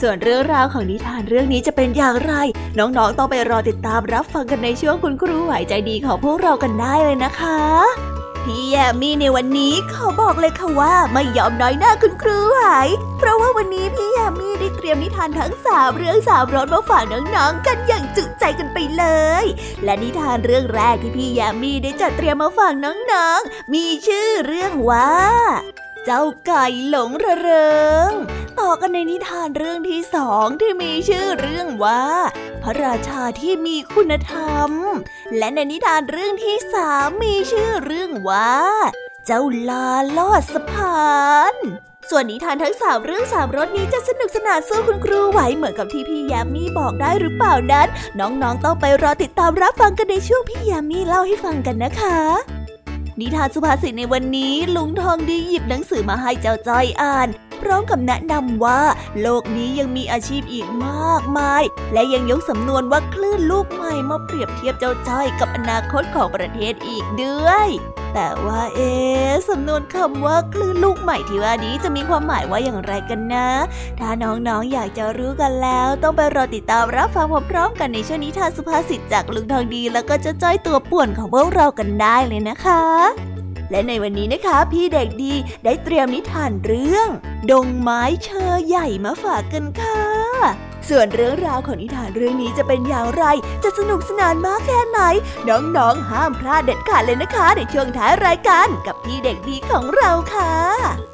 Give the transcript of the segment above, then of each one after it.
ส่วนเรื่องราวของนิทานเรื่องนี้จะเป็นอย่างไร น้องๆ ต้องไปรอติดตามรับฟังกันในช่วงคุณครูไหวใจดีของพวกเรากันได้เลยนะคะ พี่แยมมี่ในวันนี้ขอบอกเลยค่ะว่าไม่ยอมน้อยหน้าคุณครูไหว เพราะว่าวันนี้พี่แยมมี่ได้เตรียมนิทานทั้งสามเรื่องสามรสมาฝากน้องๆ กันอย่างจุใจกันไปเลย และนิทานเรื่องแรกที่พี่แยมมี่ได้จัดเตรียมมาฝากน้องๆ มีชื่อเรื่องว่า เจ้าไก่หลงระเริง ต่อกันในนิทานเรื่องที่สองที่มีชื่อเรื่องว่า พระราชาที่มีคุณธรรม และในนิทานเรื่องที่สามมีชื่อเรื่องว่า เจ้าลาลอดสะพานส่วนนิทานทั้งสามเรื่องสามรสนี้จะสนุกสนานสู้คุณครูไหวเหมือนกับที่พี่ยามีบอกได้หรือเปล่านั้น น้องๆต้องไปรอติดตามรับฟังกันในช่วงพี่ยามีเล่าให้ฟังกันนะคะ นิทานสุภาษิตในวันนี้ลุงทองดีหยิบหนังสือมาให้เจ้าจ้อยอ่าน พร้อมกับแนะนำว่า โลกนี้ยังมีอาชีพอีกมากมาย และยังยกสำนวนว่าคลื่นลูกใหม่มาเปรียบเทียบเจ้าจ้อยกับอนาคตของประเทศอีกด้วย แต่ว่าเอ๊สำนวนคำว่าคลื่นลูกใหม่ที่ว่านี้จะมีความหมายว่าอย่างไรกันนะ ถ้าน้องๆออยากจะรู้กันแล้ว ต้องไปรอติดตามรับฟังพร้อมๆกันในช่วงนิทานสุภาษิตจากลุงทองดี แล้วก็เจ้าจ้อยตัวป่วนของพวกเรากันได้เลยนะคะ และในวันนี้นะคะ พี่เด็กดีได้เตรียมนิทานเรื่อง ดงไม้เชอใหญ่มาฝากกันค่ะ ส่วนเรื่องราวของนิทานเรื่องนี้จะเป็นอย่างไร จะสนุกสนานมากแค่ไหน น้องๆห้ามพลาดเด็ดขาดเลยนะคะ ในช่วงท้ายรายการกับพี่เด็กดีของเราค่ะ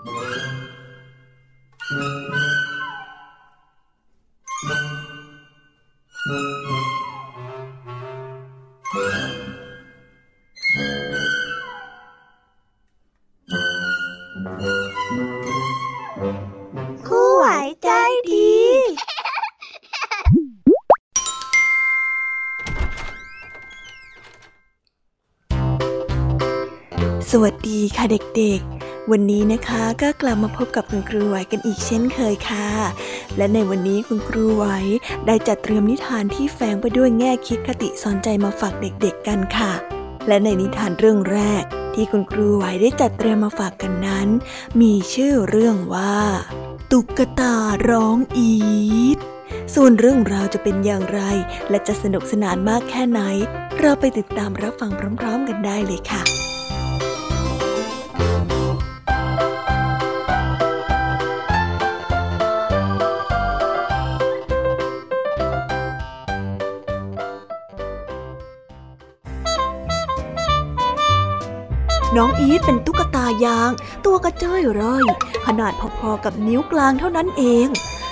สวัสดีค่ะเด็กๆ วันนี้นะคะก็กลับมาพบกับคุณครูไหวกันอีกเช่นเคยค่ะ และในวันนี้คุณครูไหวได้จัดเตรียมนิทานที่แฝงไปด้วยแง่คิดคติสอนใจมาฝากเด็กๆกันค่ะ และในนิทานเรื่องแรก ที่คุณครูไหวได้จัดเตรียมมาฝากกันนั้น มีชื่อเรื่องว่า ตุกตาร้องอีดส่วนเรื่องราวจะเป็นอย่างไร และจะสนุกสนานมากแค่ไหน เราไปติดตามรับฟังพร้อม ๆ กันได้เลยค่ะ น้องอีทเป็นตุ๊กตายาง ตัวกระเจ้ยร่อยขนาดพอๆกับนิ้วกลางเท่านั้นเอง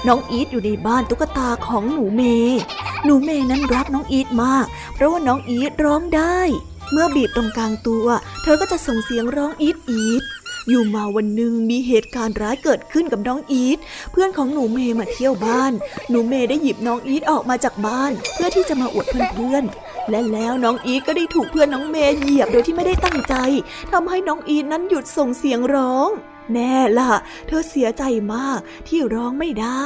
น้องอีทอยู่ในบ้านตุ๊กตาของหนูเมย์หนูเมย์นั้นรักน้องอีทมาก เพราะว่าน้องอีทร้องได้ เมื่อบีบตรงกลางตัว เธอก็จะส่งเสียงร้องอีทอีทอยู่มาวันหนึ่งมีเหตุการณ์ร้ายเกิดขึ้นกับน้องอีทเพื่อนของหนูเมย์มาเที่ยวบ้าน หนูเมย์ได้หยิบน้องอีทออกมาจากบ้าน เพื่อที่จะมาอวดเพื่อนๆ และแล้วน้องอีทก็ได้ถูกเพื่อนน้องเมย์เหยียบโดยที่ไม่ได้ตั้งใจทำให้น้องอีทนั้นหยุดส่งเสียงร้อง แน่ล่ะ เธอเสียใจมากที่ร้องไม่ได้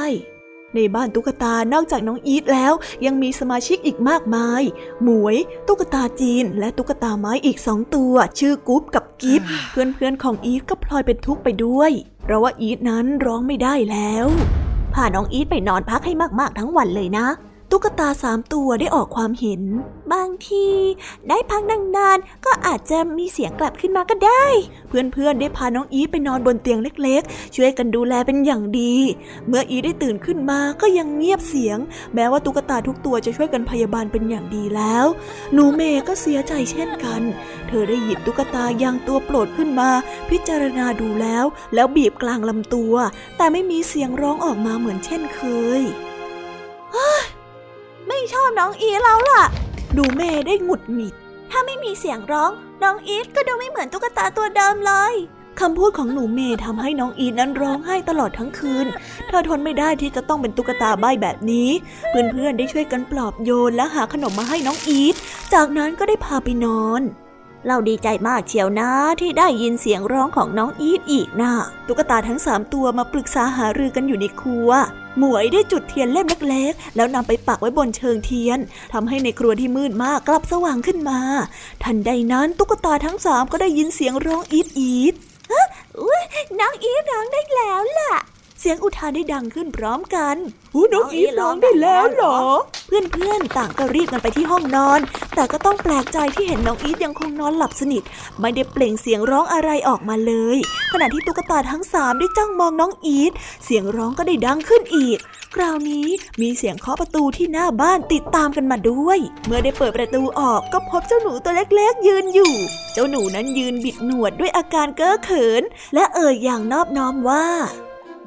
ในบ้านตุ๊กตานอกจากน้องอีทแล้ว ยังมีสมาชิกอีกมากมาย หมวย ตุ๊กตาจีน และตุ๊กตาไม้อีกสองตัว ชื่อกุ๊บกับกิฟเพื่อนๆของอีทก็พลอยเป็นทุกข์ไปด้วย เพราะว่าอีทนั้นร้องไม่ได้แล้วพาน้องอีทไปนอนพักให้มากๆทั้งวันเลยนะ ตุ๊กตาสามตัวได้ออกความเห็น บางทีได้พักนานๆก็อาจจะมีเสียงกลับขึ้นมาก็ได้ เพื่อนๆได้พาน้องอีไปนอนบนเตียงเล็กๆ ช่วยกันดูแลเป็นอย่างดี เมื่ออีได้ตื่นขึ้นมาก็ยังเงียบเสียง แม้ว่าตุ๊กตาทุกตัวจะช่วยกันพยาบาลเป็นอย่างดีแล้ว หนูเมย์ก็เสียใจเช่นกัน เธอได้หยิบตุ๊กตายางตัวโปรดขึ้นมา พิจารณาดูแล้ว แล้วบีบกลางลำตัว แต่ไม่มีเสียงร้องออกมาเหมือนเช่นเคย ไม่ชอบน้องอีแล้วล่ะ ดูเมย์ได้หงุดหงิด ถ้าไม่มีเสียงร้อง น้องอีทก็ดูไม่เหมือนตุ๊กตาตัวเดิมเลยคำพูดของหนูเมย์ทำให้น้องอีทนั้นร้องไห้ตลอดทั้งคืน เธอทนไม่ได้ที่จะต้องเป็นตุ๊กตาใบแบบนี้ เพื่อนๆได้ช่วยกันปลอบโยนและหาขนมมาให้น้องอีท จากนั้นก็ได้พาไปนอน เราดีใจมากเชียวนะที่ได้ยินเสียงร้องของน้องอีทอีกนะตุ๊กตาทั้งสามตัวมาปรึกษาหารือกันอยู่ในครัว หมวยได้จุดเทียนเล่มเล็กๆ แล้วนำไปปักไว้บนเชิงเทียนทำให้ในครัวที่มืดมากกลับสว่างขึ้นมา ทันใดนั้นตุ๊กตาทั้งสามก็ได้ยินเสียงร้องอีทอีทน้องอีทร้องได้แล้วล่ะ สียงอุทานได้ดังขึ้นพร้อมกันผู้น้องอีร้องได้แล้วเหรอ เพื่อนๆ ต่างก็รีบกันไปที่ห้องนอน แต่ก็ต้องแปลกใจที่เห็นน้องอีทยังคงนอนหลับสนิท ไม่ได้เปล่งเสียงร้องอะไรออกมาเลย ขณะที่ตุ๊กตาทั้งสามได้จ้องมองน้องอีทเสียงร้องก็ได้ดังขึ้นอีก คราวนี้มีเสียงเคาะประตูที่หน้าบ้านติดตามกันมาด้วย เมื่อได้เปิดประตูออกก็พบเจ้าหนูตัวเล็กๆ ยืนอยู่ เจ้าหนูนั้นยืนบิดหนวดด้วยอาการเก้อเขิน และเอ่ยอย่างนอบน้อมว่า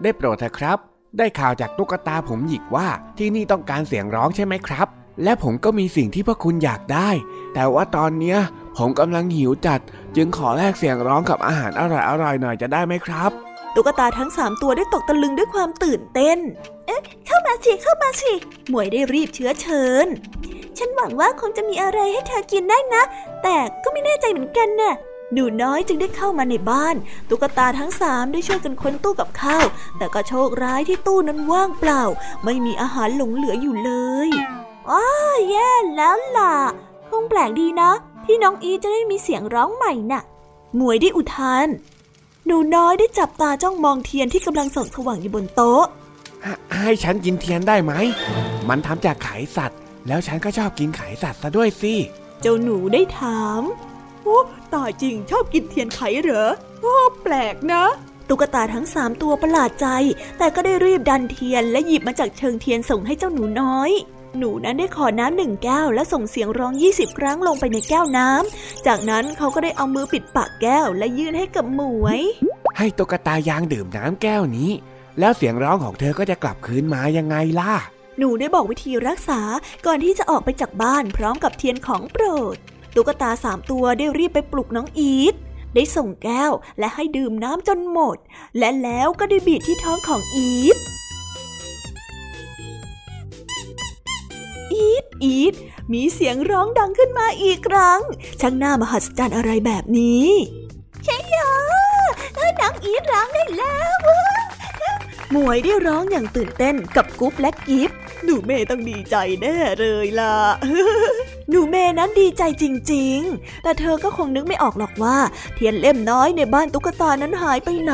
ได้โปรดเถอะครับ ได้ข่าวจากตุ๊กตาผมหยิกว่าที่นี่ต้องการเสียงร้องใช่ไหมครับ และผมก็มีสิ่งที่พวกคุณอยากได้ แต่ว่าตอนเนี้ยผมกำลังหิวจัด จึงขอแลกเสียงร้องกับอาหารอร่อยๆหน่อยจะได้ไหมครับตุ๊กตาทั้งสามตัวได้ตกตะลึงด้วยความตื่นเต้น เอ๊ะ เข้ามาสิ เข้ามาสิ หมวยได้รีบเชื้อเชิญ ฉันหวังว่าคงจะมีอะไรให้เธอกินได้นะ แต่ก็ไม่แน่ใจเหมือนกันนะ่ะ หนูน้อยจึงได้เข้ามาในบ้าน ตุ๊กตาทั้งสามได้ช่วยกันค้นตู้กับข้าว แต่ก็โชคร้ายที่ตู้นั้นว่างเปล่า ไม่มีอาหารหลงเหลืออยู่เลยอ้าแย่แล้วล่ะ คงแปลกดีนะ ที่น้องอีจะได้มีเสียงร้องใหม่น่ะ หมวยได้อุทาน หนูน้อยได้จับตาจ้องมองเทียนที่กำลังส่องสว่างอยู่บนโต๊ะ ให้ฉันกินเทียนได้ไหม มันทำจากไข่สัตว์ แล้วฉันก็ชอบกินไข่สัตว์ซะด้วยสิ เจ้าหนูได้ถาม โอ้ตายจริงชอบกินเทียนไขเหรอโอ้แปลกนะ ตุ๊กตาทั้งสามตัวประหลาดใจ แต่ก็ได้รีบดันเทียนและหยิบมาจากเชิงเทียนส่งให้เจ้าหนูน้อยหนูนั้นได้ขอน้ำหนึ่งแก้วและส่งเสียงร้องยี่สิบครั้งลงไปในแก้วน้ำ จากนั้นเขาก็ได้เอามือปิดปากแก้วและยื่นให้กับหมวย ให้ตุ๊กตายางดื่มน้ำแก้วนี้ แล้วเสียงร้องของเธอก็จะกลับคืนมายังไงล่ะ หนูได้บอกวิธีรักษาก่อนที่จะออกไปจากบ้านพร้อมกับเทียนของโปรด ตุ๊กตาสามตัวได้รีบไปปลุกน้องอีทได้ส่งแก้วและให้ดื่มน้ำจนหมด และแล้วก็ได้บีบที่ท้องของอีทอีทอีทมีเสียงร้องดังขึ้นมาอีกครั้ง ช่างน่ามหัศจรรย์อะไรแบบนี้ใช่ยอน้องอีทร้องได้แล้ว หมวยได้ร้องอย่างตื่นเต้นกับกุ๊บและกิฟหนูเมย์ต้องดีใจแน่เลยล่ะ หนูเมย์นั้นดีใจจริง ๆ แต่เธอก็คงนึกไม่ออกหรอกว่า เทียนเล่มน้อยในบ้านตุ๊กตานั้นหายไปไหน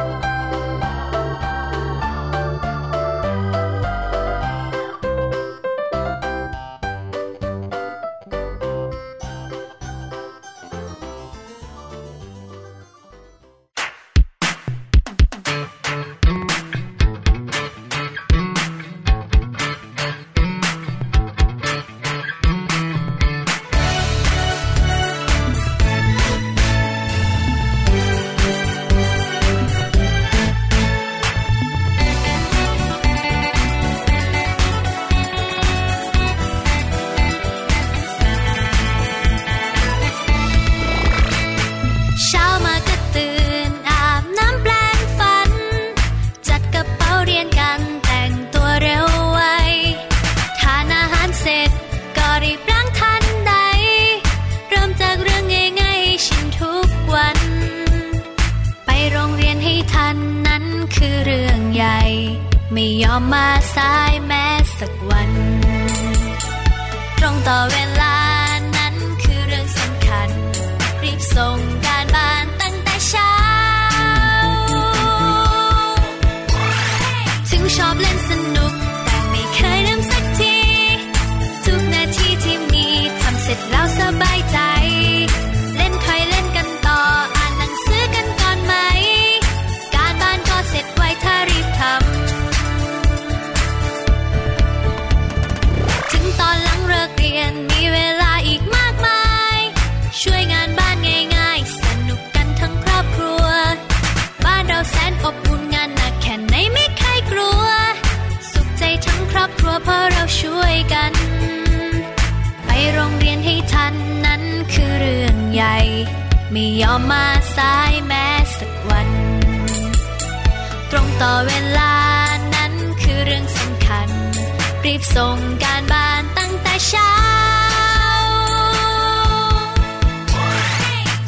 ีบส่งการบ้านตั้งแต่เช้า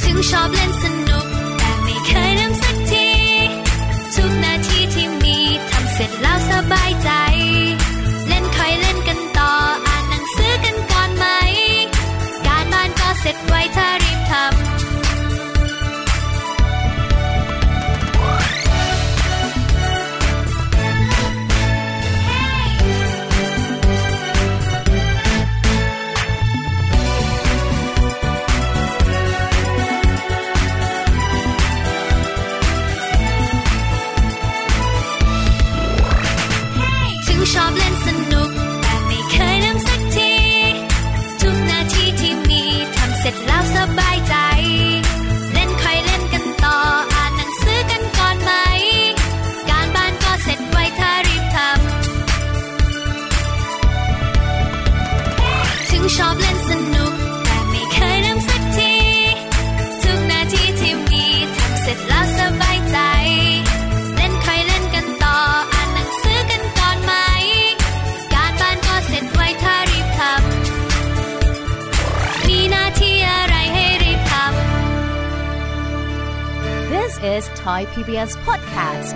ถึงชอบเล่นส Thai PBS Podcast.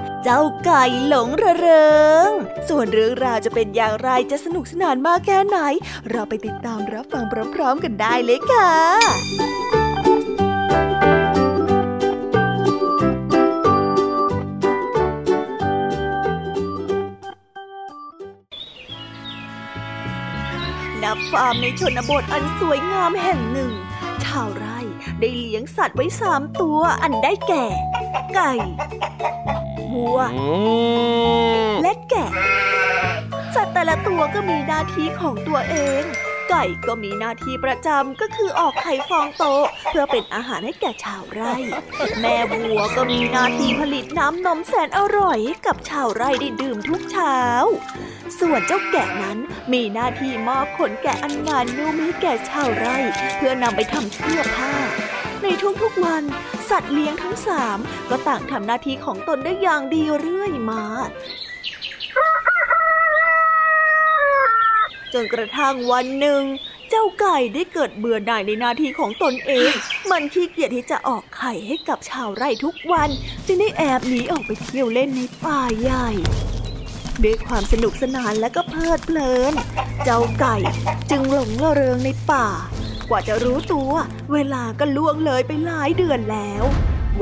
เจ้าไก่หลงระเริง ส่วนเรื่องราวจะเป็นอย่างไรจะสนุกสนานมากแค่ไหน เราไปติดตามรับฟังพร้อมๆกันได้เลยค่ะนับฟาร์มในชนบทอันสวยงามแห่งหนึ่ง ชาวไร่ได้เลี้ยงสัตว์ไว้สามตัวอันได้แก่ ไก่ วัว และแกะสัตว์แต่ละตัวก็มีหน้าที่ของตัวเอง ไก่ก็มีหน้าที่ประจำก็คือออกไข่ฟองโต เพื่อเป็นอาหารให้แก่ชาวไร่ แม่วัวก็มีหน้าที่ผลิตน้ำนมแสนอร่อยให้กับชาวไร่ได้ดื่มทุกเช้า ส่วนเจ้าแกะนั้นมีหน้าที่มอบขนแกะอันงานนุ่มให้แก่ชาวไร่ เพื่อนำไปทำเสื้อผ้าในทุกๆวัน สัตว์เลี้ยงทั้งสามก็ต่างทำหน้าที่ของตนได้อย่างดีเรื่อยมา จนกระทั่งวันหนึ่ง เจ้าไก่ได้เกิดเบื่อหน่ายในหน้าที่ของตนเอง มันขี้เกียจที่จะออกไข่ให้กับชาวไร่ทุกวัน จึงได้แอบหนีออกไปเที่ยวเล่นในป่าใหญ่ด้วยความสนุกสนานและก็เพลิดเพลิน เจ้าไก่จึงหลงระเริงในป่า ว่าจะรู้ตัว เวลาก็ล่วงเลยไปหลายเดือนแล้ว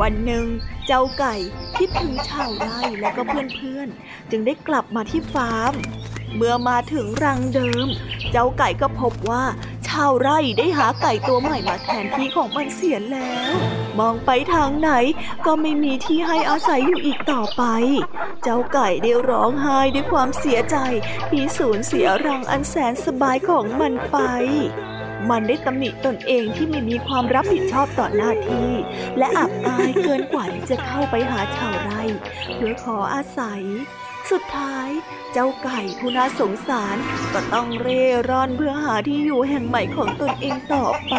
วันหนึ่ง เจ้าไก่คิดถึงชาวไร่และก็เพื่อนๆ จึงได้กลับมาที่ฟาร์ม เมื่อมาถึงรังเดิม เจ้าไก่ก็พบว่าชาวไร่ได้หาไก่ตัวใหม่มาแทนที่ของมันเสียแล้ว มองไปทางไหนก็ไม่มีที่ให้อาศัยอยู่อีกต่อไป เจ้าไก่ได้ร้องไห้ด้วยความเสียใจที่สูญเสียรังอันแสนสบายของมันไป มันได้ตำหนิตนเองที่ไม่มีความรับผิดชอบต่อหน้าที่ และอับอายเกินกว่าที่จะเข้าไปหาชาวไร่เพื่อขออาศัย สุดท้ายเจ้าไก่ผู้น่าสงสารก็ต้องเร่ร่อนเพื่อหาที่อยู่แห่งใหม่ของตนเองต่อไป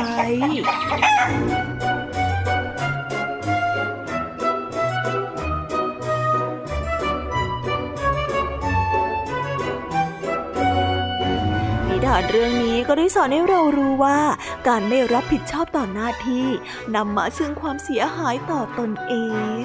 านเรื่องนี้ก็ได้สอนให้เรารู้ว่า การไม่รับผิดชอบต่อหน้าที่นำมาซึ่งความเสียหายต่อตนเอง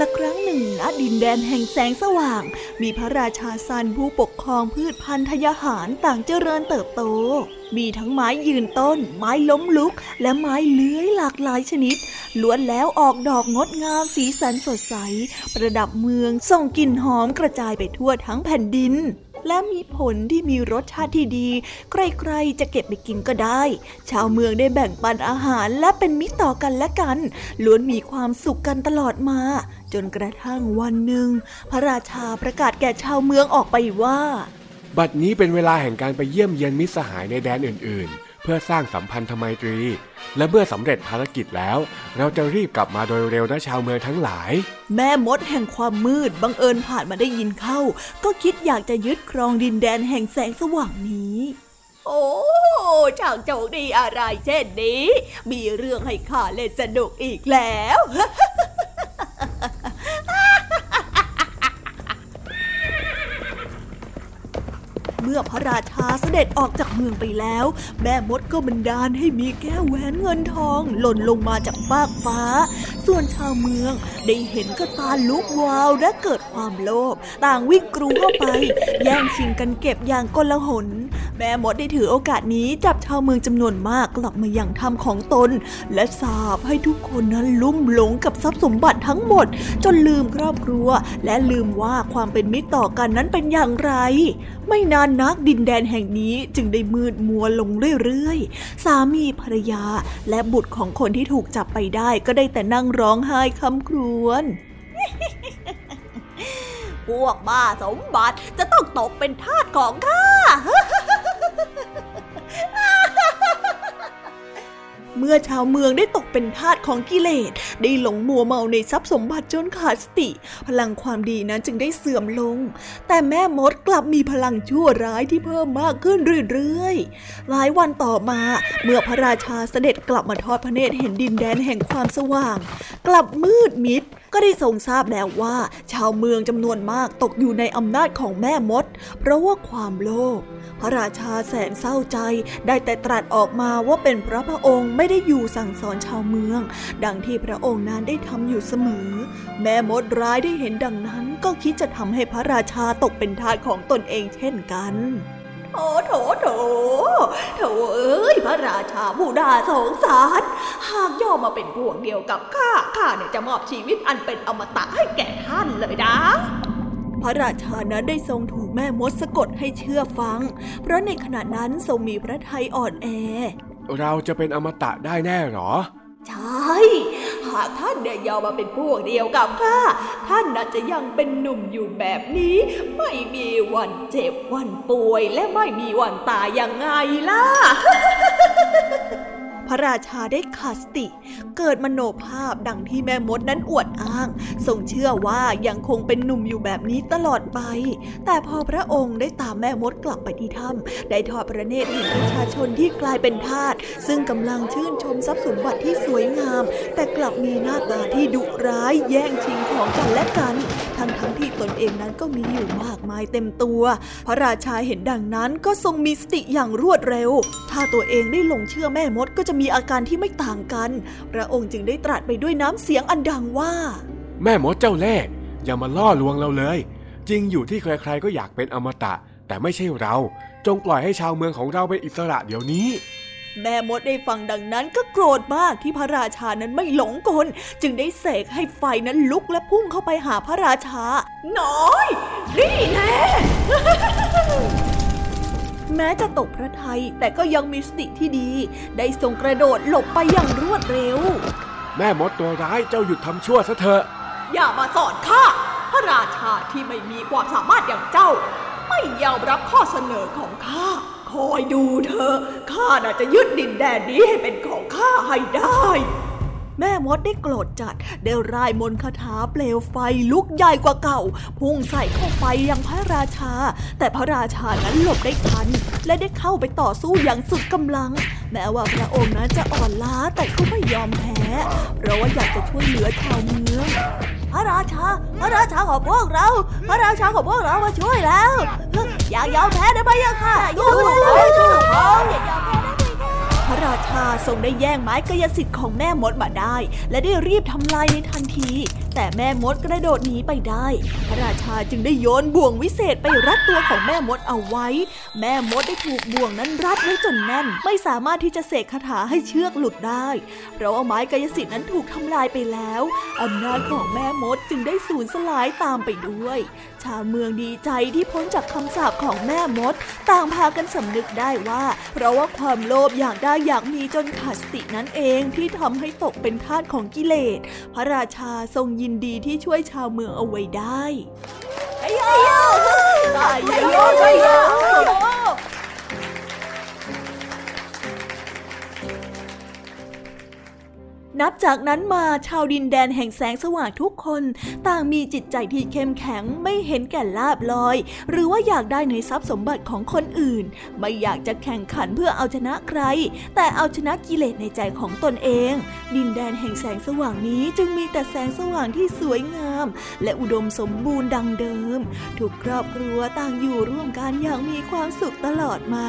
ละครั้งหนึ่งหนึ่งณดินแดนแห่งแสงสว่าง มีพระราชาซันผู้ปกครองพืชพันธุ์ทยหารต่างเจริญเติบโต มีทั้งไม้ยืนต้น ไม้ล้มลุก และไม้เลื้อยหลากหลายชนิด ล้วนแล้วออกดอกงดงามสีสันสดใส ประดับเมืองส่งกลิ่นหอมกระจายไปทั่วทั้งแผ่นดิน และมีผลที่มีรสชาติที่ดี ใครๆ จะเก็บไปกินก็ได้ ชาวเมืองได้แบ่งปันอาหารและเป็นมิตรต่อกันและกัน ล้วนมีความสุขกันตลอดมา จนกระทั่งวันหนึ่ง พระราชาประกาศแก่ชาวเมืองออกไปว่า บัดนี้เป็นเวลาแห่งการไปเยี่ยมเยียนมิตรสหายในแดนอื่นๆ พื่อสร้างสัมพันธไมตรี และเมื่อสำเร็จภารกิจแล้ว เราจะรีบกลับมาโดยเร็วนะชาวเมืองทั้งหลาย แม่มดแห่งความมืดบังเอิญผ่านมาได้ยินเข้า ก็คิดอยากจะยึดครองดินแดนแห่งแสงสว่างนี้โอ้ช่างโชคดีอะไรเช่นนี้ มีเรื่องให้ข้าเล่นสนุกอีกแล้ว เมื่อพระราชาเสด็จออกจากเมืองไปแล้ว แม่มดก็บันดาลให้มีแก้วแหวนเงินทอง หล่นลงมาจากฟากฟ้า ส่วนชาวเมืองได้เห็นก็ตาลุกวาวและเกิดความโลภต่างวิ่งกรูเข้าไป แย่งชิงกันเก็บอย่างกลหน แม่มดได้ถือโอกาสนี้จับาวเมืองจำนวนมากกลับมาอย่างธรรมของตน และสาบให้ทุกคนนั้นลุ่มหลงกับทรัพย์สมบัติทั้งหมด จนลืมครอบครัว และลืมว่าความเป็นมิตรต่อกันนั้นเป็นอย่างไร ไม่นานนักดินแดนแห่งนี้จึงได้มืดมัวลงเรื่อยๆ สามีภรรยาและบุตรของคนที่ถูกจับไปได้ก็ได้แต่นั่งร้องไห้คำครวญพวกบ้าสมบัติจะต้องตกเป็นทาสของข้า เมื่อชาวเมืองได้ตกเป็นทาสของกิเลส ได้หลงมัวเมาในทรัพย์สมบัติจนขาดสติ พลังความดีนั้นจึงได้เสื่อมลง แต่แม่มดกลับมีพลังชั่วร้ายที่เพิ่มมากขึ้นเรื่อยๆ หลายวันต่อมา เมื่อพระราชาเสด็จกลับมาทอดพระเนตรเห็นดินแดนแห่งความสว่าง กลับมืดมิด ก็ได้ทรงทราบแล้วว่า ชาวเมืองจำนวนมากตกอยู่ในอำนาจของแม่มด เพราะว่าความโลภพระราชาแสนเศร้าใจได้แต่ตรัสออกมาว่าเป็นพระพระองค์ไม่ได้อยู่สั่งสอนชาวเมือง ดังที่พระองค์นั้นได้ทำอยู่เสมอ แม่มดร้ายได้เห็นดังนั้น ก็คิดจะทำให้พระราชาตกเป็นทาสของตนเองเช่นกัน โถโถโถโถเอ้ยพระราชาผู้น่าสงสาร หากย่อมาเป็นพวกเดียวกับข้าข้าเนี่ยจะมอบชีวิตอันเป็นอมตะให้แก่ท่านเลยนะพระราชานั้นได้ทรงถูกแม่มดสะกดให้เชื่อฟัง เพราะในขณะนั้นทรงมีพระทัยอ่อนแอ เราจะเป็นอมตะได้แน่หรอ ใช่ หากท่านเนี่ยยอมมาเป็นพวกเดียวกับข้า ท่านน่าจะยังเป็นหนุ่มอยู่แบบนี้ ไม่มีวันเจ็บวันป่วยและไม่มีวันตายยังไงล่ะ พระราชาได้ขาดสติ เกิดมโนภาพดังที่แม่มดนั้นอวดอ้าง ทรงเชื่อว่ายังคงเป็นหนุ่มอยู่แบบนี้ตลอดไป แต่พอพระองค์ได้ตามแม่มดกลับไปที่ถ้ำได้ทอดพระเนตรเห็นประชาชนที่กลายเป็นทาสซึ่งกำลังชื่นชมทรัพย์สมบัติที่สวยงาม แต่กลับมีหน้าตาที่ดุร้ายแย่งชิงของกันและกัน ทั้งทั้งที่ตนเองนั้นก็มีอยู่มากมายเต็มตัว พระราชาเห็นดังนั้นก็ทรงมีสติอย่างรวดเร็ว ถ้าตัวเองได้หลงเชื่อแม่มดก็จะมีอาการที่ไม่ต่างกัน พระองค์จึงได้ตรัสไปด้วยน้ำเสียงอันดังว่า แม่มดเจ้าเล่ห์อย่ามาล่อลวงเราเลย จริงอยู่ที่ใครๆก็อยากเป็นอมตะ แต่ไม่ใช่เรา จงปล่อยให้ชาวเมืองของเราเป็นอิสระเดี๋ยวนี้แม่มดได้ฟังดังนั้นก็โกรธมากที่พระราชานั้นไม่หลงกล จึงได้เสกให้ไฟนั้นลุกและพุ่งเข้าไปหาพระราชา น้อย นี่แน่ แม้จะตกพระทัยแต่ก็ยังมีสติที่ดี ได้ทรงกระโดดหลบไปอย่างรวดเร็ว แม่มดตัวร้ายเจ้าหยุดทำชั่วซะเถอะ อย่ามาสอนข้าพระราชาที่ไม่มีความสามารถอย่างเจ้า ไม่ยอมรับข้อเสนอของข้าคอยดูเถอะข้าน่าจะยึดดินแดนนี้ให้เป็นของข้าให้ได้ แม่มดได้โกรธจัดได้ร่ายมนคาถาเปลวไฟลุกใหญ่กว่าเก่า พุ่งใส่เข้าไปยังพระราชา แต่พระราชานั้นหลบได้ทัน และได้เข้าไปต่อสู้อย่างสุดกำลัง แม้ว่าพระองค์นั้นจะอ่อนล้าแต่ก็ไม่ยอมแพ้ เพราะว่าอยากจะช่วยเหลือชาวเมืองพระราชา พระราชาของพวกเรา พระราชาของพวกเรามาช่วยแล้ว อย่ายอมแพ้ได้ไหมยังค่ะสู้สู้สู้อย่ายอมแพ้พ ระราชาทรงได้แย่งไม้กายสิทธิ์ของแม่มดมาได้ และได้รีบทำลายในทันทีแต่แม่มดกระโดดหนีไปได้ พระราชาจึงได้โยนบ่วงวิเศษไปรัดตัวของแม่มดเอาไว้ แม่มดได้ถูกบ่วงนั้นรัดไว้จนแน่น ไม่สามารถที่จะเสกคาถาให้เชือกหลุดได้ เพราะว่าไม้กายสิทธิ์นั้นถูกทำลายไปแล้วอำนาจของแม่มดจึงได้สูญสลายตามไปด้วย ชาวเมืองดีใจที่พ้นจากคำสาปของแม่มด ต่างพากันสำนึกได้ว่า เพราะว่าความโลภอยากได้อยากมีจนขาดสตินั่นเองที่ทำให้ตกเป็นทาสของกิเลส พระราชาทรงยินดีที่ช่วยชาวเมืองเอาไว้ได้ไอ้โยไอ้โยไอ้โย นับจากนั้นมาชาวดินแดนแห่งแสงสว่างทุกคน ต่างมีจิตใจที่เข้มแข็งไม่เห็นแก่ลาบลอย หรือว่าอยากได้ในทรัพย์สมบัติของคนอื่น ไม่อยากจะแข่งขันเพื่อเอาชนะใคร แต่เอาชนะกิเลสในใจของตนเอง ดินแดนแห่งแสงสว่างนี้จึงมีแต่แสงสว่างที่สวยงาม และอุดมสมบูรณ์ดังเดิม ทุกครอบครัวต่างอยู่ร่วมกันอย่างมีความสุขตลอดมา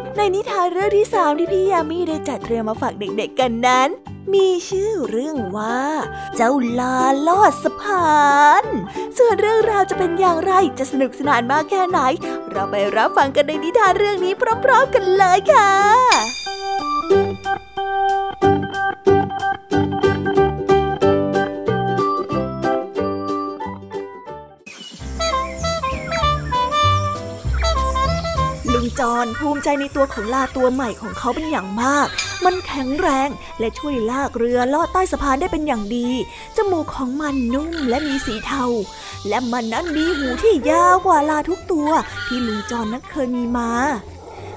ในนิทานเรื่องที่สามที่พี่ยามีได้จัดเตรียมมาฝากเด็กๆกันนั้น มีชื่อเรื่องว่า เจ้าลาลอดสะพาน ส่วนเรื่องราวจะเป็นอย่างไรจะสนุกสนานมากแค่ไหน เราไปรับฟังกันในนิทานเรื่องนี้พร้อมๆกันเลยค่ะ จรภูมิใจในตัวของลาตัวใหม่ของเขาเป็นอย่างมาก มันแข็งแรงและช่วยลากเรือลอดใต้สะพานได้เป็นอย่างดี จมูกของมันนุ่มและมีสีเทา และมันนั้นมีหูที่ยาวกว่าลาทุกตัว ที่ลุงจรนั้นเคยมีมา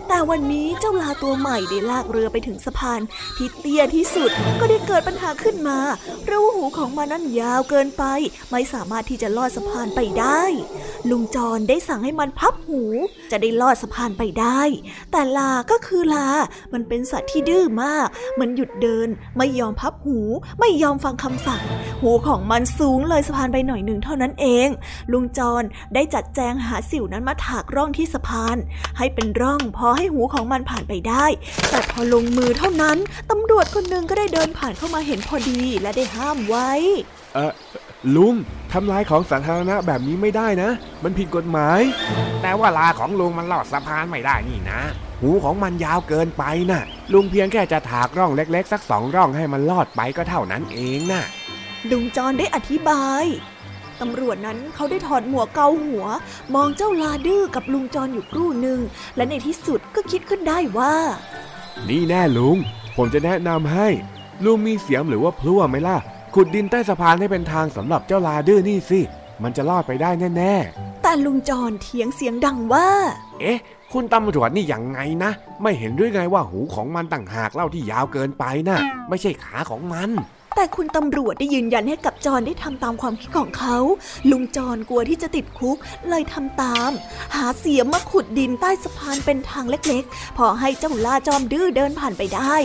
แต่วันนี้เจ้าลาตัวใหม่ได้ลากเรือไปถึงสะพานที่เตี้ยที่สุดก็ได้เกิดปัญหาขึ้นมาเพราะว่าหูของมันนั้นยาวเกินไป ไม่สามารถที่จะลอดสะพานไปได้ ลุงจรได้สั่งให้มันพับหู จะได้ลอดสะพานไปได้ แต่ลาก็คือลา มันเป็นสัตว์ที่ดื้อมาก มันหยุดเดิน ไม่ยอมพับหู ไม่ยอมฟังคำสั่ง หูของมันสูงเลยสะพานไปหน่อยหนึ่งเท่านั้นเอง ลุงจรได้จัดแจงหาสิวนั้นมาถากร่องที่สะพาน ให้เป็นร่องพอให้หูของมันผ่านไปได้ แต่พอลงมือเท่านั้น ตำรวจคนหนึ่งก็ได้เดินผ่านเข้ามาเห็นพอดีและได้ห้ามไว้ เออลุงทำลายของสาธารณะแบบนี้ไม่ได้นะ มันผิดกฎหมาย แต่ว่าลาของลุงมันลอดสะพานไม่ได้นี่นะ หูของมันยาวเกินไปนะ่ะ ลุงเพียงแค่จะถากร่องเล็ก ๆ สักสองร่องให้มันลอดไปก็เท่านั้นเองนะ่ะลุงจอนได้อธิบาย ตำรวจนั้นเขาได้ถอดหมวกเกาหัว มองเจ้าลาดื้อกับลุงจอนอยู่ครู่หนึ่ง และในที่สุดก็คิดขึ้นได้ว่า นี่แน่ลุง ผมจะแนะนำให้ ลุงมีเสียมหรือว่าพลั่วไหมล่ะ ขุดดินใต้สะพานให้เป็นทางสำหรับเจ้าลาดื้อนี่สิ มันจะรอดไปได้แน่ๆ แต่ลุงจอนเถียงเสียงดังว่า เอ๊ะ คุณตำรวจนี่ยังไงนะ ไม่เห็นด้วยไงว่าหูของมันต่างหากเล่าที่ยาวเกินไปนะ่ะ ไม่ใช่ขาของมัน แต่คุณตำรวจได้ยืนยันให้กับจอนได้ทำตามความคิดของเขา ลุงจอนกลัวที่จะติดคุกเลยทำตาม หาเสียมมาขุดดินใต้สะพานเป็นทางเล็กๆ พอให้เจ้าล่าจอมดื้อเดินผ่านไปได้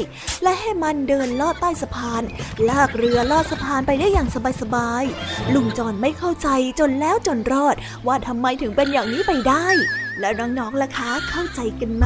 และให้มันเดินลอดใต้สะพาน ลากเรือลอดสะพานไปได้อย่างสบายๆ ลุงจอนไม่เข้าใจจนแล้วจนรอด ว่าทำไมถึงเป็นอย่างนี้ไปได้ แล้วน้องๆล่ะคะ เข้าใจกันไหม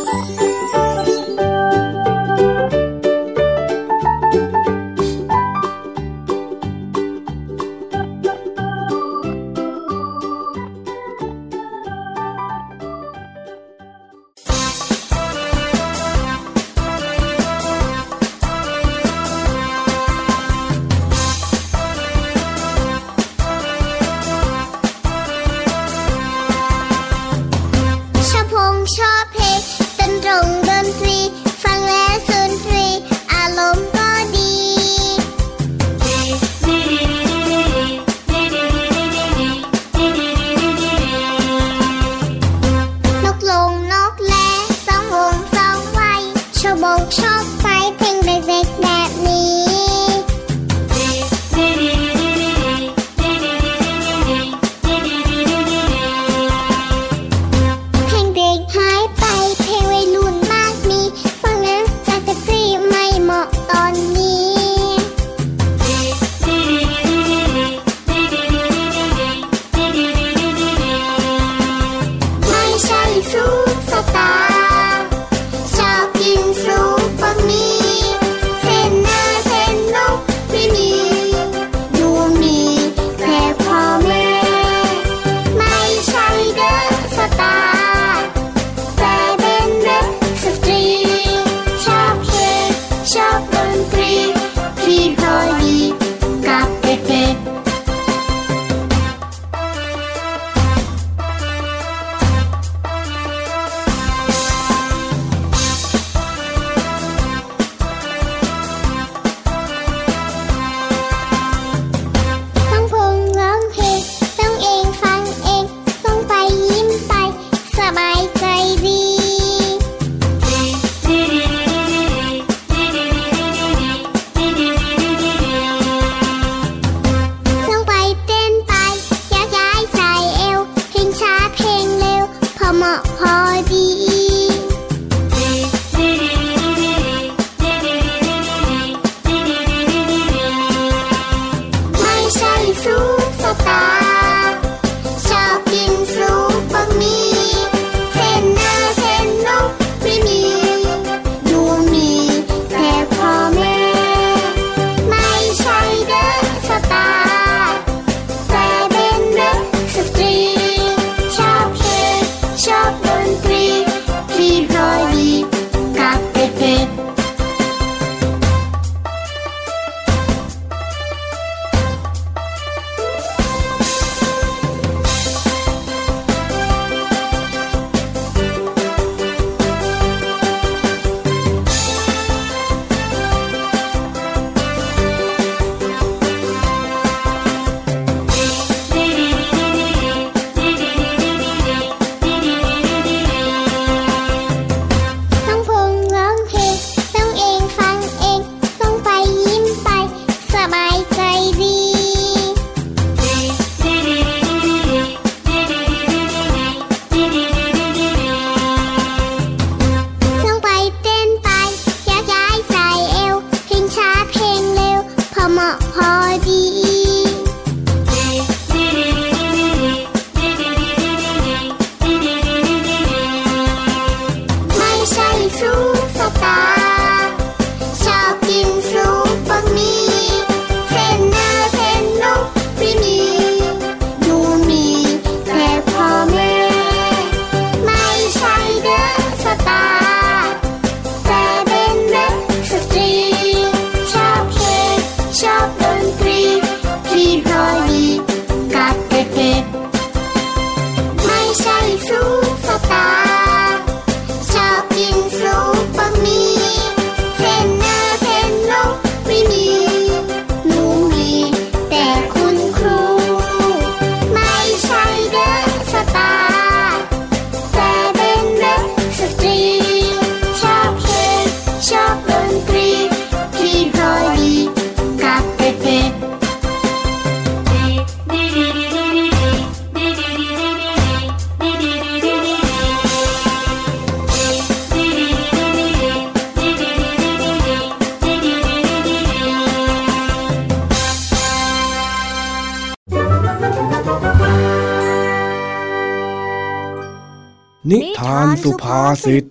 สุภาษิต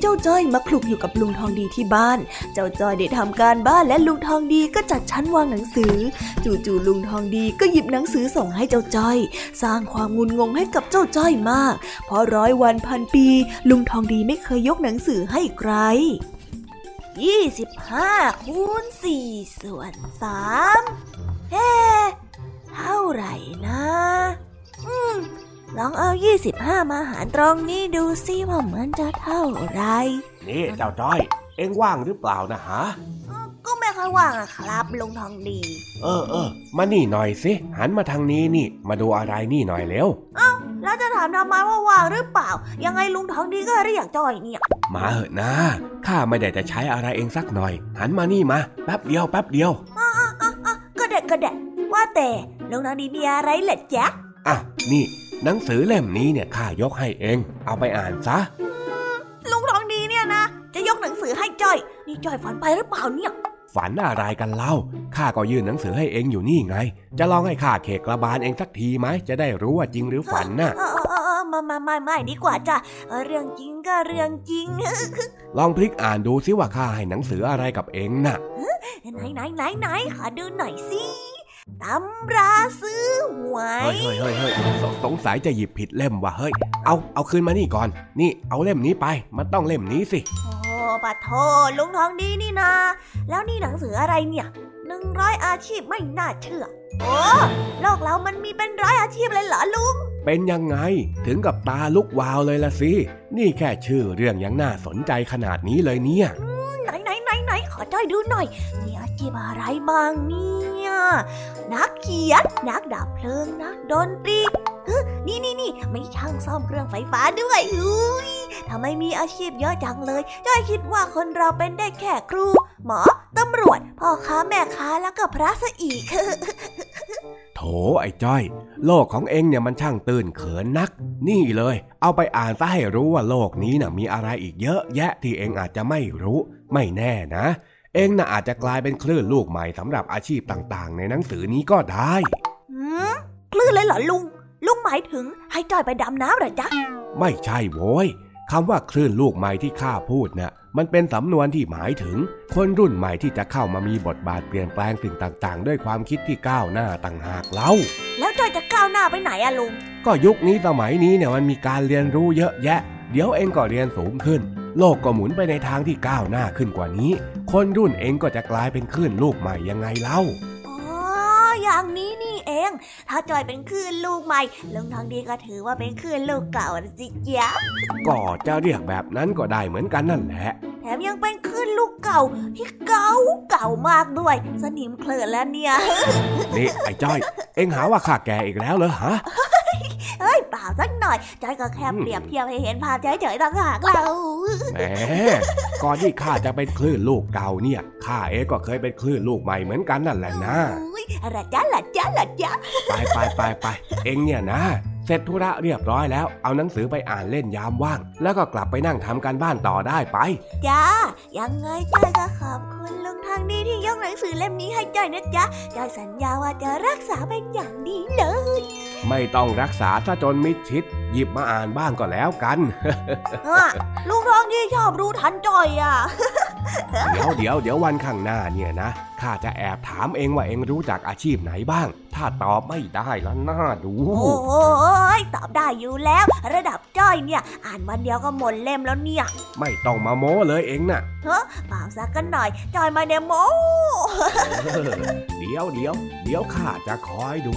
เจ้าจ้อยมาคลุกอยู่กับลุงทองดีที่บ้าน เจ้าจ้อยได้ทำการบ้านและลุงทองดีก็จัดชั้นวางหนังสือ จู่ๆลุงทองดีก็หยิบหนังสือส่งให้เจ้าจ้อย สร้างความงุนงงให้กับเจ้าจ้อยมาก เพราะร้อยวันพันปี ลุงทองดีไม่เคยยกหนังสือให้ใครยี่สิบห้าคูณสี่ส่วนสามเฮ้เท่าไหร่นะ อืม ลองเอายี่สิบห้ามาหารตรงนี้ดูซิว่ามันจะเท่าไหรนี่เจ้าจ้อย เอ็งว่างหรือเปล่านะฮะ ก็ไม่ค่อยว่างอะครับลุงทองดี เออเออมานี่หน่อยสิหันมาทางนี้นี่ มาดูอะไรนี่หน่อยเร็วแล้วจะถามทำไมว่าว่างหรือเปล่า ยังไงลุงทองดีก็เรียกจอยเนี่ย มาเหอะนะข้าไม่ได้จะใช้อะไรเองสักหน่อย หันมานี่มาแป๊บเดียวแป๊บเดียวก็เด็กก็เด็กว่าแต่ลุงทองดีมีอะไรเหรอจ๊ะอะนี่ หนังสือเล่มนี้เนี่ยข้ายกให้เอง เอาไปอ่านซะ ลุงทองดีเนี่ยนะ จะยกหนังสือให้จอย นี่จอยฝันไปหรือเปล่าเนี่ย ฝันอะไรกันเล่า ข้าก็ยื่นหนังสือให้เองอยู่นี่ไง จะลองให้ข้าเขกกระบาลเองสักทีไหม จะได้รู้ว่าจริงหรือฝันน่ะเออเออเออเออมามามาไม่ดีกว่าจ้ะเออเรื่องจริงก็เรื่องจริง ลองพลิกอ่านดูซิว่าข้าให้หนังสืออะไรกับเองน่ะไหนไหนไหนไหนขอดูหน่อยสิ ตำราซื้อหวยเฮ้ยเฮ้ยเฮ้ยเฮ้ยสสงสัยจะหยิบผิดเล่มว่ะเฮ้ย เอาเอาคืนมานี่ก่อน นี่เอาเล่มนี้ไป มันต้องเล่มนี้สิ โอ้ปะโทลุงทองดีนี่นา แล้วนี่หนังสืออะไรเนี่ยหนึ่งร้อยอาชีพไม่น่าเชื่อ โอ้โลกเรามันมีเป็นร้อยอาชีพเลยเหรอลุง เป็นยังไงถึงกับตาลุกวาวเลยละสิ นี่แค่ชื่อเรื่องยังน่าสนใจขนาดนี้เลยเนี่ยไหนไหนไหน ไหนขอจ้อยดูหน่อย มีอาชีพอะไรบ้างเนี่ย นักเขียน นักดับเพลิง นักดนตรีนี่นี่นี่ไม่ช่างซ่อมเครื่องไฟฟ้าด้วยอุ้ยทำไมมีอาชีพเยอะจังเลย จ้อยคิดว่าคนเราเป็นได้แค่ครู หมอ ตำรวจ พ่อค้าแม่ค้าแล้วก็พระซะอีกโถไอ้จ้อย โลกของเองเนี่ยมันช่างตื่นเขินนัก นี่เลย เอาไปอ่านซะให้รู้ว่าโลกนี้น่ะมีอะไรอีกเยอะแยะที่เองอาจจะไม่รู้ ไม่แน่นะ เองน่ะอาจจะกลายเป็นคลื่นลูกใหม่สำหรับอาชีพต่างๆ ในหนังสือนี้ก็ได้หืมคลื่นเลยเหรอลุง ลุงหมายถึงให้จอยไปดำน้ำเหรอจ๊ะ ไม่ใช่โว้ยคำว่าคลื่นลูกใหม่ที่ข้าพูดน่ะมันเป็นสำนวนที่หมายถึง คนรุ่นใหม่ที่จะเข้ามามีบทบาทเปลี่ยนแปลงสิ่งต่างๆ ด้วยความคิดที่ก้าวหน้าต่างหากเล่า แล้วจอยจะก้าวหน้าไปไหนอะลุง ก็ยุคนี้สมัยนี้เนี่ยมันมีการเรียนรู้เยอะแยะ เดี๋ยวเองก็เรียนสูงขึ้น โลกก็หมุนไปในทางที่ก้าวหน้าขึ้นกว่านี้ คนรุ่นเองก็จะกลายเป็นคลื่นลูกใหม่ยังไงเล่าอ๋ออย่างนี้นี่เอง ถ้าจอยเป็นคลื่นลูกใหม่ ลุงทองดีก็ถือว่าเป็นคลื่นลูกเก่านะจิจ๊ะก็จะเรียกแบบนั้นก็ได้เหมือนกันนั่นแหละแถมยังเป็นคลื่นลูกเก่าที่เก่าเก่ามากด้วย สนิมเคลินแล้วเนี่ย นี่ไอ้จ้อย เองหาว่าข้าแกอีกแล้วเหรอฮะ เฮ้ยเปล่าสักหน่อยจอยก็แค่เปรียบเทียบให้เห็นภาพเฉยๆต่างหากเราแหมก่อนที่ข้าจะเป็นคลื่นลูกเก่าเนี่ยข้าเองก็เคยเป็นคลื่นลูกใหม่เหมือนกันนั่นแหละนะอุ๊ยอะไรจ๊ะละจ๊ะละจ๊ะไปไปไปไปเองเนี่ยนะเสร็จธุระเรียบร้อยแล้ว เอาหนังสือไปอ่านเล่นยามว่าง แล้วก็กลับไปนั่งทำการบ้านต่อได้ไป จ้า ยังไงจอยก็ขอบคุณลุงทางดีที่ยกหนังสือเล่มนี้ให้จอยนะจ๊ะจอยสัญญาว่าจะรักษาเป็นอย่างดีเลย ไม่ต้องรักษาซะจนมิดชิด หยิบมาอ่านบ้างก็แล้วกันอะลุงทองดีชอบรู้ทันจอยอะ เดี๋ยวเดี๋ยวเดี๋ยววันข้างหน้าเนี่ยนะข้าจะแอบถามเองว่าเองรู้จักอาชีพไหนบ้าง ถ้าตอบไม่ได้แล้วน่าดู โอ้โหยตอบได้อยู่แล้ว ระดับจ้อยเนี่ย อ่านวันเดียวก็หมดเล่มแล้วเนี่ย ไม่ต้องมาโม้เลยเองน่ะเฮ้เปล่าสักกันหน่อยจอยมาเดโมเออเดี๋ยวเดี๋ยวเดี๋ยวข้าจะคอยดู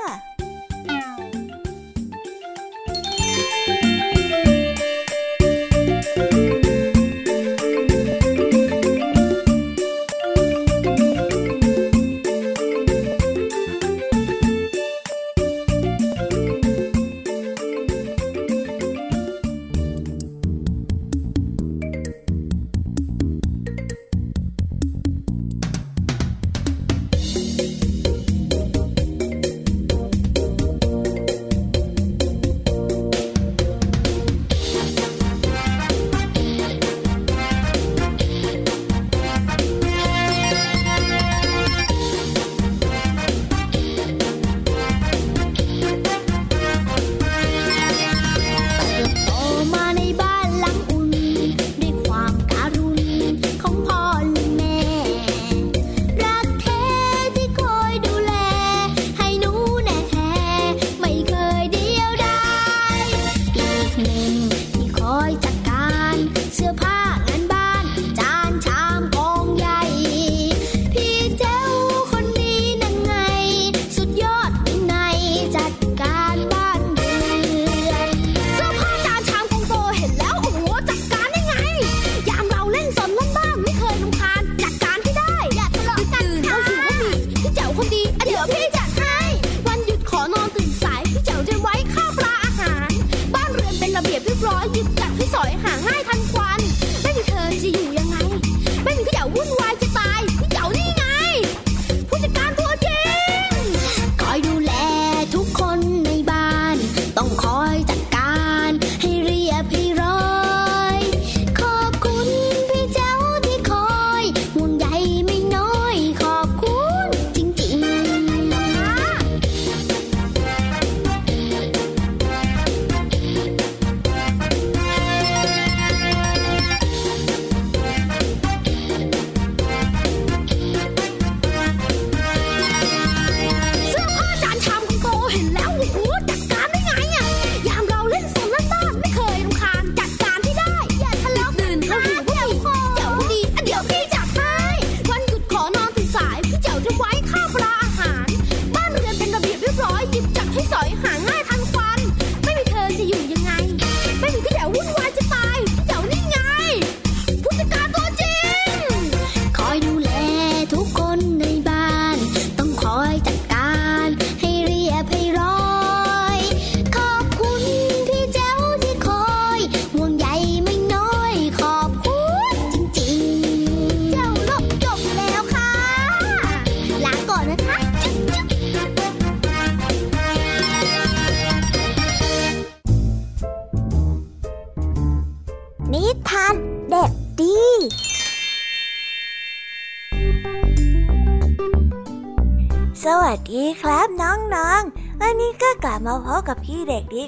ที่สวยหาง่าย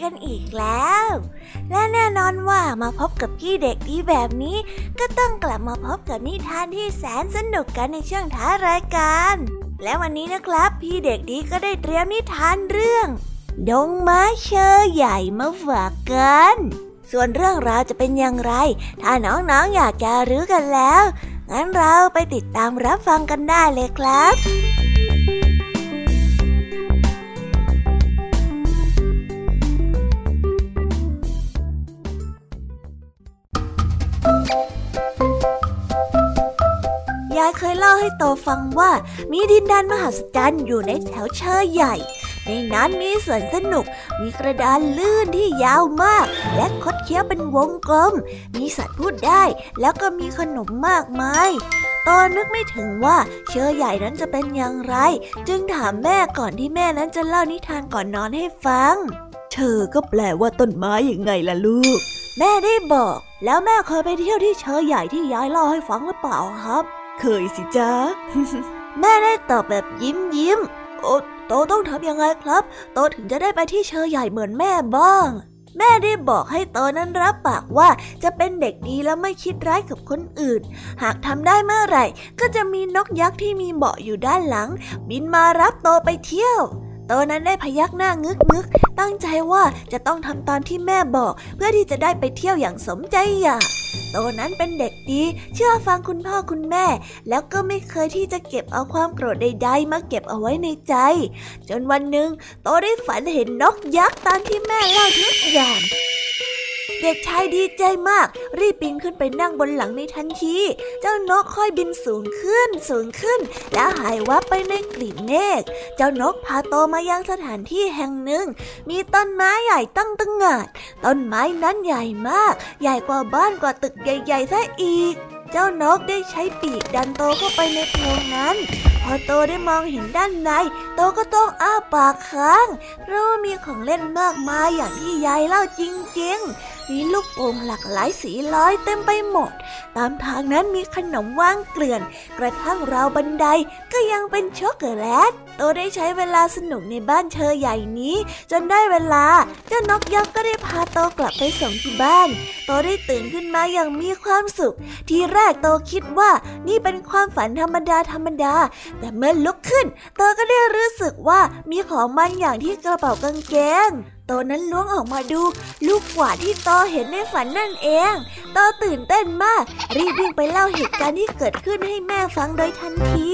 กันอีกแล้ว และแน่นอนว่ามาพบกับพี่เด็กดีแบบนี้ ก็ต้องกลับมาพบกับนิทานที่แสนสนุกกันในช่วงท้ารายการ และวันนี้นะครับ พี่เด็กดีก็ได้เตรียมนิทานเรื่อง ดงม้เชอใหญ่มาฝากกัน ส่วนเรื่องราวจะเป็นอย่างไร ถ้าน้องๆออยากจะรู้กันแล้ว งั้นเราไปติดตามรับฟังกันได้เลยครับ ให้โตฟังว่ามีดินแดนมหัศจรรย์อยู่ในแถวเชอใหญ่ ในนั้นมีสวนสนุก มีกระดานลื่นที่ยาวมาก และคดเคี้ยวเป็นวงกลม มีสัตว์พูดได้ แล้วก็มีขนมมากมายตอนนึกไม่ถึงว่าเชอใหญ่นั้นจะเป็นอย่างไร จึงถามแม่ก่อนที่แม่นั้นจะเล่านิทานก่อนนอนให้ฟังเชอก็แปลว่าต้นไม้ยังไงล่ะลูก แม่ได้บอก แล้วแม่เคยไปเที่ยวที่เชอใหญ่ที่ยายเล่าให้ฟังหรือเปล่าครับ เคยสิจ้าแม่ได้ตอบแบบยิ้มยิ้ม โอ้โตต้องทำยังไงครับ โตถึงจะได้ไปที่เชอใหญ่เหมือนแม่บ้าง แม่ได้บอกให้โตนั้นรับปากว่าจะเป็นเด็กดีและไม่คิดร้ายกับคนอื่น หากทำได้เมื่อไหร่ ก็จะมีนกยักษ์ที่มีเบาะอยู่ด้านหลัง บินมารับโตไปเที่ยวโตนั้นได้พยักหน้างึกงึกตั้งใจว่าจะต้องทำตามที่แม่บอก เพื่อที่จะได้ไปเที่ยวอย่างสมใจอยาก โตนั้นเป็นเด็กดี เชื่อฟังคุณพ่อคุณแม่ แล้วก็ไม่เคยที่จะเก็บเอาความโกรธใดๆมาเก็บเอาไว้ในใจ จนวันหนึ่งโตได้ฝันเห็นนกยักษ์ตามที่แม่เล่าทุกอย่าง เด็กชายดีใจมาก รีบบินขึ้นไปนั่งบนหลังในทันที เจ้านกค่อยบินสูงขึ้นสูงขึ้น แล้วหายวับไปในกลิ่นเมฆเจ้านกพาโตมายังสถานที่แห่งหนึ่ง มีต้นไม้ใหญ่ตั้งตั้งงาดต้นไม้นั้นใหญ่มาก ใหญ่กว่าบ้านกว่าตึกใหญ่ๆซะอีกเจ้านกได้ใช้ปีกดันโตเข้าไปในโพรงนั้น พอโตได้มองเห็นด้านใน โตก็ต้องอ้าปากค้าง เพราะว่ามีของเล่นมากมายอย่างที่ยายเล่าจริงๆ มีลูกโป่งหลากหลายสีลอยเต็มไปหมด ตามทางนั้นมีขนมว่างเกลื่อน กระทั่งราวบันไดก็ยังเป็นช็อกโกแลต โตได้ใช้เวลาสนุกในบ้านเชอใหญ่นี้ จนได้เวลา เจ้านกยักษ์ก็ได้พาโตกลับไปส่งที่บ้าน โตได้ตื่นขึ้นมาอย่างมีความสุข ทีแรกโตคิดว่านี่เป็นความฝันธรรมดาธรรมดา แต่เมื่อลุกขึ้น โตก็ได้รู้สึกว่ามีของบางอย่างที่กระเป๋ากางเกง โตนั้นล้วงออกมาดู ลูกกวาดที่โตเห็นในฝันนั่นเอง โตตื่นเต้นมาก รีบวิ่งไปเล่าเหตุการณ์ที่เกิดขึ้นให้แม่ฟังโดยทันที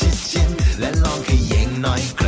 ชิดชิดและลองขยิงหน่อยครับ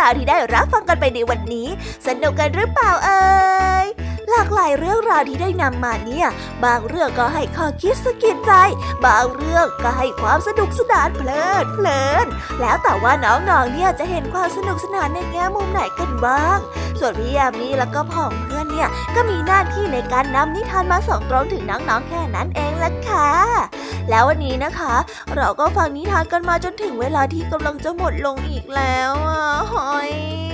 ราวที่ได้รับฟังกันไปในวันนี้ สนุกกันหรือเปล่าเอ่ยหลากหลายเรื่องราวที่ได้นำมาเนี่ย บางเรื่องก็ให้ข้อคิดสะกิดใจ บางเรื่องก็ให้ความสนุกสนานเพลิดเพลิน แล้วแต่ว่าน้องๆเนี่ยจะเห็นความสนุกสนานในแง่มุมไหนกันบ้าง ส่วนพี่ยามีแล้วก็พ่องเพื่อนเนี่ยก็มีหน้าที่ในการนำนิทานมาส่งตรงถึงน้องๆแค่นั้นเองล่ะค่ะ แล้ววันนี้นะคะ เราก็ฟังนิทานกันมาจนถึงเวลาที่กำลังจะหมดลงอีกแล้วอะหอย